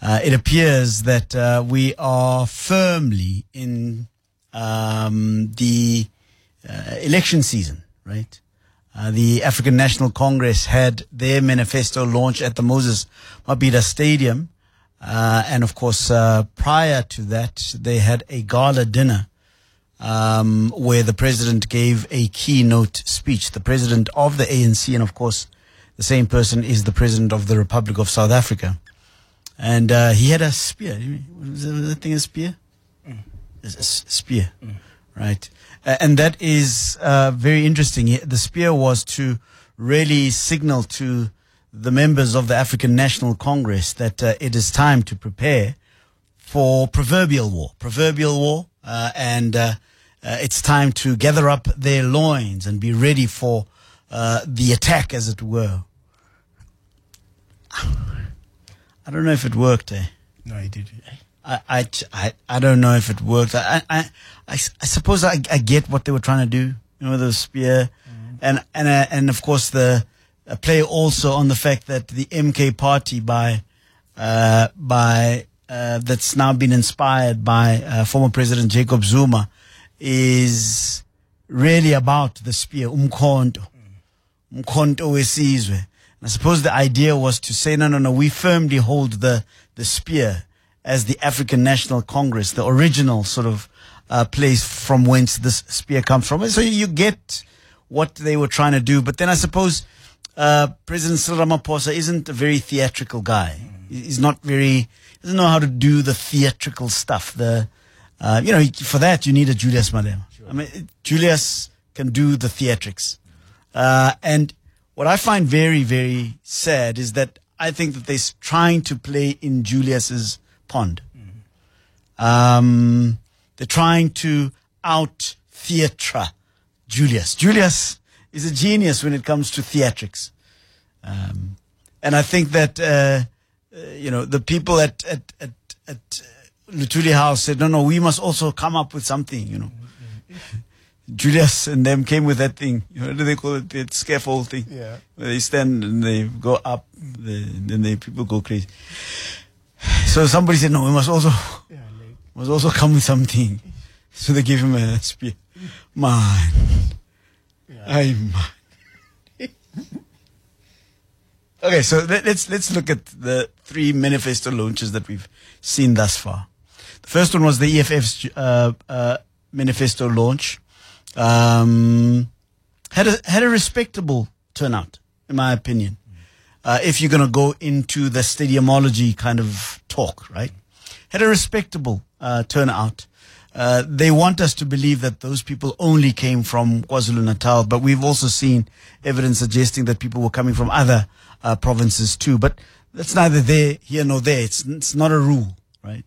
Uh, it appears that uh, we are firmly in um, the uh, election season, right? Uh, the African National Congress had their manifesto launch at the Moses Mabhida Stadium. Uh, and of course, uh, prior to that, they had a gala dinner um, where the president gave a keynote speech. The president of the ANC, and of course, the same person is the president of the Republic of South Africa. And uh, he had a spear. Was that thing a spear? A s- spear, right? Uh, and that is uh, very interesting. The spear was to really signal to the members of the African National Congress that uh, it is time to prepare for proverbial war, proverbial war, uh, and uh, uh, it's time to gather up their loins and be ready for uh, the attack, as it were. I don't know if it worked. Eh? No, he did. I, I, I, I don't know if it worked. I, I, I, I suppose I, I get what they were trying to do, you know, the spear, and and uh, and of course the uh, play also on the fact that the MK party by, uh, by uh, that's now been inspired by uh, former President Jacob Zuma, is really about the spear, umkhonto, umkhonto wesizwe. I suppose the idea was to say, no, no, no, we firmly hold the, the spear as the African National Congress, the original sort of uh, place from whence this spear comes from. And so you get what they were trying to do. But then I suppose uh, President Cyril Ramaphosa isn't a very theatrical guy. He's not very, doesn't know how to do the theatrical stuff. The, uh, you know, for that you need a Julius Malema. I mean, Julius can do the theatrics. Uh, and what I find very, very sad is that I think that they're trying to play in Julius's pond. Um, they're trying to out theatre Julius. Julius is a genius when it comes to theatrics. Um, and I think that, uh, uh, you know, the people at, at, at, at uh, Luthuli House said, no, no, we must also come up with something, you know. Julius and them came with that thing. You know, what do they call it? That scaffold thing. Yeah. Where they stand and they go up, the, then they people go crazy. So somebody said, no, we must also, Yeah, like, must also come with something. So they gave him a spear. Man. I man. okay, so let, let's let's look at the three manifesto launches that we've seen thus far. The first one was the EFF's uh, uh, manifesto launch. Um, had a had a respectable turnout, in my opinion. Uh, if you're going to go into the stadiumology kind of talk, right? Had a respectable uh, turnout. Uh, they want us to believe that those people only came from KwaZulu Natal, but we've also seen evidence suggesting that people were coming from other uh, provinces too. But that's neither there, here nor there. It's, it's not a rule, right?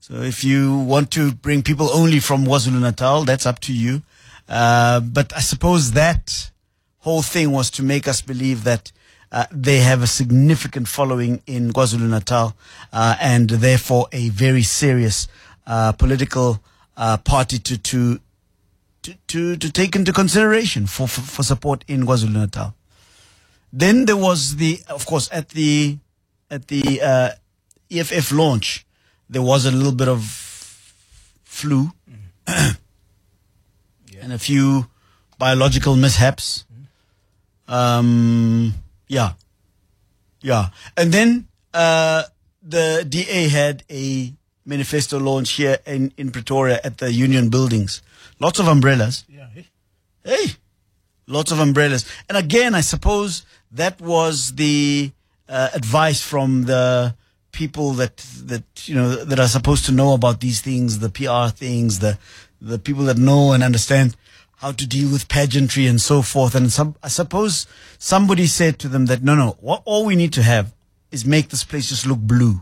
So if you want to bring people only from KwaZulu Natal, that's up to you. Uh, but I suppose that whole thing was to make us believe that uh, they have a significant following in KwaZulu Natal uh, and therefore a very serious uh, political uh, party to, to to to to take into consideration for for, for support in KwaZulu Natal. Then there was the, of course, at the at the uh, EFF launch, there was a little bit of flu and a few biological mishaps. Um, yeah, yeah, and then uh, the DA had a manifesto launch here in in Pretoria at the Union Buildings. Lots of umbrellas. yeah, eh? Hey, lots of umbrellas. And again, I suppose that was the uh, advice from the people that that you know that are supposed to know about these things, the PR things, the the people that know and understand how to deal with pageantry and so forth. And some, I suppose somebody said to them that no, no, what, all we need to have is make this place just look blue,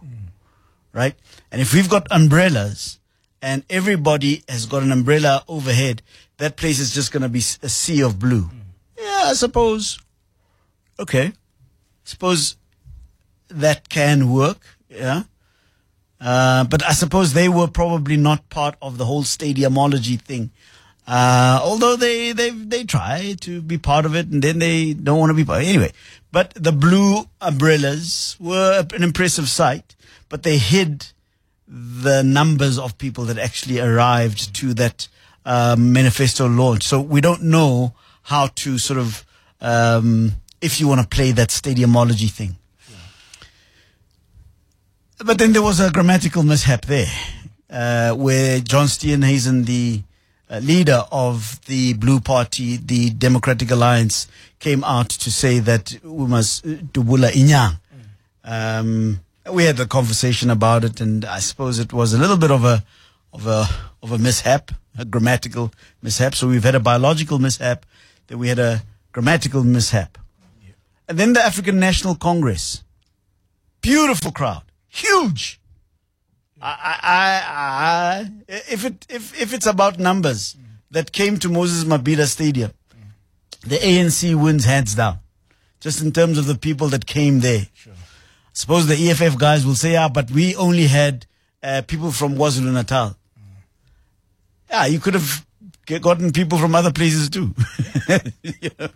right? And if we've got umbrellas and everybody has got an umbrella overhead, that place is just going to be a sea of blue. Yeah, I suppose. Okay. Suppose that can work. Yeah. Uh, but I suppose they were probably not part of the whole stadiumology thing Uh, although they, they, they try to be part of it and then they don't want to be part. Anyway, but the blue umbrellas were an impressive sight, but they hid the numbers of people that actually arrived to that uh, manifesto launch. So we don't know how to sort of, um, if you want to play that stadiumology thing. But then there was a grammatical mishap there, uh, where John Steenhuisen, the uh, leader of the Blue Party, the Democratic Alliance, came out to say that we must uh, dubula. Um, we had a conversation about it, and I suppose it was a little bit of a of a of a mishap, a grammatical mishap. So we've had a biological mishap, then we had a grammatical mishap, and then the African National Congress, beautiful crowd, huge. I, I, I, if it if if it's about numbers that came to Moses Mabhida Stadium, the ANC wins hands down, just in terms of the people that came there. Sure. Suppose the EFF guys will say, "Ah, but we only had uh, people from KwaZulu Natal." Yeah, you could have gotten people from other places too. You know?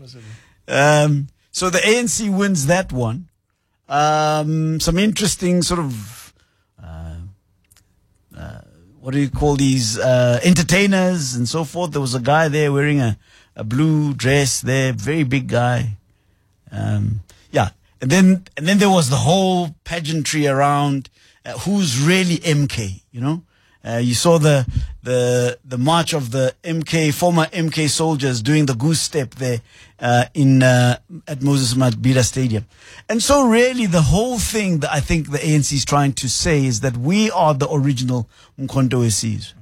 Um, so the ANC wins that one. Um, some interesting sort of, uh, uh, what do you call these, uh, entertainers and so forth. There was a guy there wearing a, a blue dress there, very big guy. Um, yeah. And then, and then there was the whole pageantry around uh, who's really MK, you know? Uh, you saw the, the, the march of the MK, former MK soldiers doing the goose step there, uh, in, uh, at Moses Mabhida Stadium. And so really the whole thing that I think the ANC is trying to say is that we are the original Mkhonto Wesizwe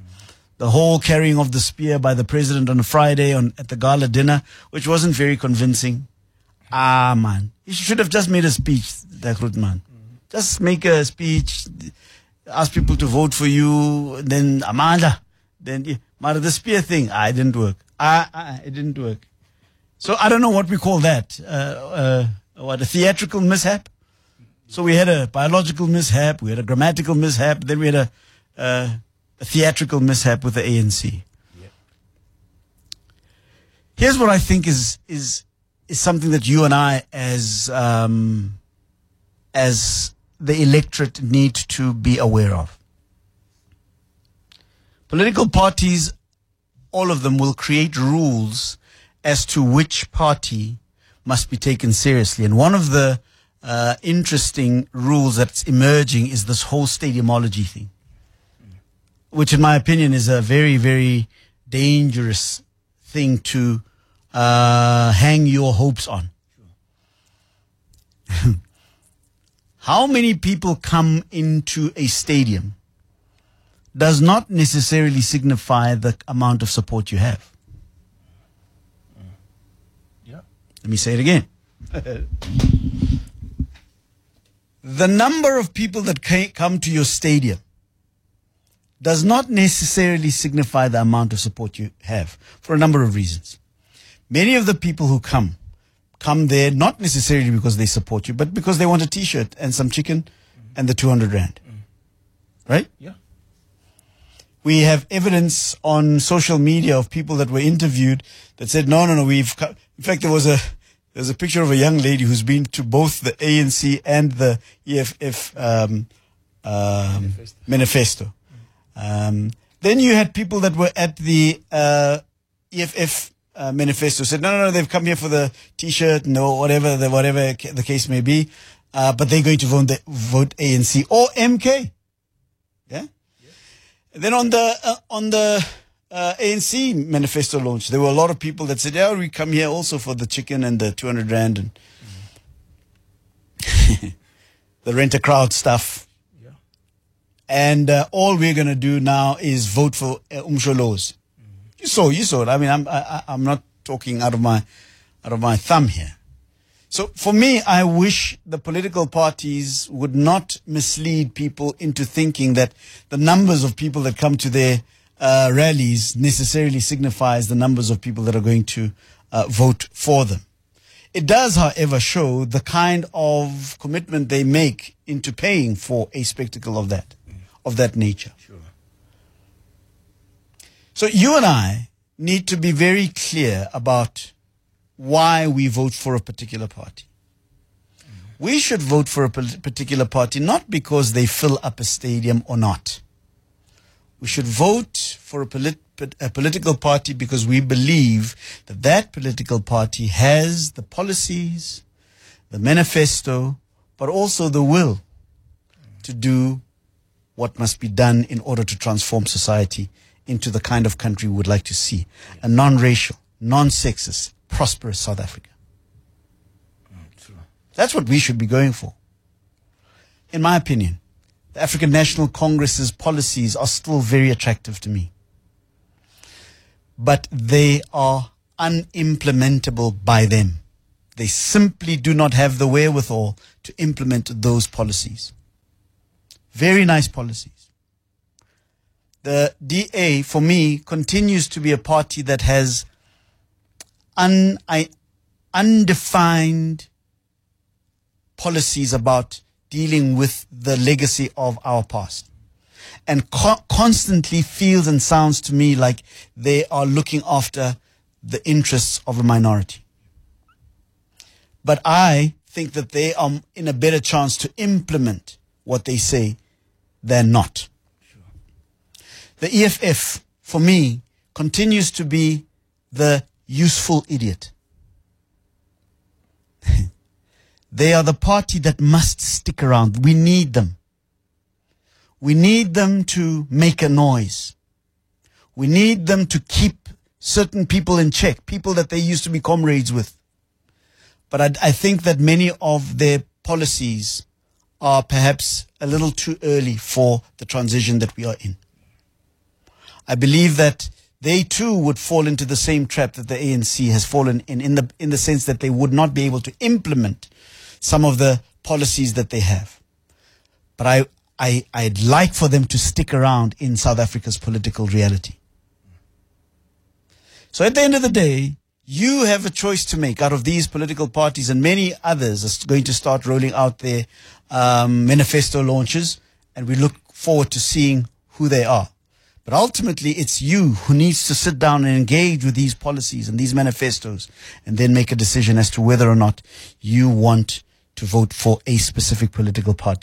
the whole carrying of the spear by the president on a Friday on at the gala dinner, which wasn't very convincing. Ah man, you should have just made a speech, Dakrut man. Just make a speech, ask people to vote for you, then Amandla, then yeah. the spear thing, ah, it didn't work. Ah, ah, it didn't work. So I don't know what we call that. Uh, uh, what a theatrical mishap. So we had a biological mishap, we had a grammatical mishap, then we had a, uh, a theatrical mishap with the ANC. Yep. Here's what I think is is is something that you and I, as um, as the electorate, need to be aware of. Political parties, all of them, will create rules as to which party must be taken seriously, and one of the uh, interesting rules that's emerging is this whole stadiumology thing which in my opinion is a very, very dangerous thing to uh, hang your hopes on. How many people come into a stadium does not necessarily signify the amount of support you have. Yeah. Let me say it again. the number of people that come to your stadium does not necessarily signify the amount of support you have for a number of reasons. Many of the people who come come there not necessarily because they support you, but because they want a t-shirt and some chicken and the 200 rand. Right? Yeah. We have evidence on social media of people that were interviewed that said, no, no, no, we've, co-. in fact, there was a, there's a picture of a young lady who's been to both the ANC and the EFF, um, um, Manifesto. manifesto. Um, then you had people that were at the uh, EFF uh, manifesto said, no, no, no, they've come here for the T-shirt, no, whatever the whatever ca- the case may be, uh, but they're going to vote the, vote ANC or MK. Yeah. Then on the uh, on the uh, ANC manifesto launch, there were a lot of people that said, "Yeah, we come here also for the chicken and the 200 rand and the rent a crowd stuff." Yeah. and uh, all we're going to do now is vote for uh, uMsholozi. You saw, you saw it. I mean, I'm, I, I'm not talking out of my, out of my thumb here. So for me, I wish the political parties would not mislead people into thinking that the numbers of people that come to their uh, rallies necessarily signifies the numbers of people that are going to uh, vote for them. It does, however, show the kind of commitment they make into paying for a spectacle of that, of that nature. Sure. So you and I need to be very clear about why we vote for a particular party. We should vote for a particular party not because they fill up a stadium or not. We should vote for a, polit- a political party because we believe that that political party has the policies, the manifesto, but also the will to do what must be done in order to transform society into the kind of country we would like to see a non racial, non sexist, prosperous South Africa. That's what we should be going for. In my opinion, the African National Congress's policies are still very attractive to me. But they are unimplementable by them. They simply do not have the wherewithal to implement those policies. Very nice policies. The DA, for me, continues to be a party that has un, undefined policies about dealing with the legacy of our past. And co- constantly feels and sounds to me like they are looking after the interests of a minority. But I think that they are in a better chance to implement what they say than not. The EFF, for me, continues to be the useful idiot. they are the party that must stick around. We need them. We need them to make a noise. We need them to keep certain people in check, people that they used to be comrades with. But I, I think that many of their policies are perhaps a little too early for the transition that we are in. I believe that they too would fall into the same trap that the ANC has fallen in, in the, in the sense that they would not be able to implement some of the policies that they have. But I, I, I'd like for them to stick around in South Africa's political reality. So at the end of the day, you have a choice to make out of these political parties and many others are going to start rolling out their um, manifesto launches and we look forward to seeing who they are. But ultimately, it's you who needs to sit down and engage with these policies and these manifestos and then make a decision as to whether or not you want to vote for a specific political party.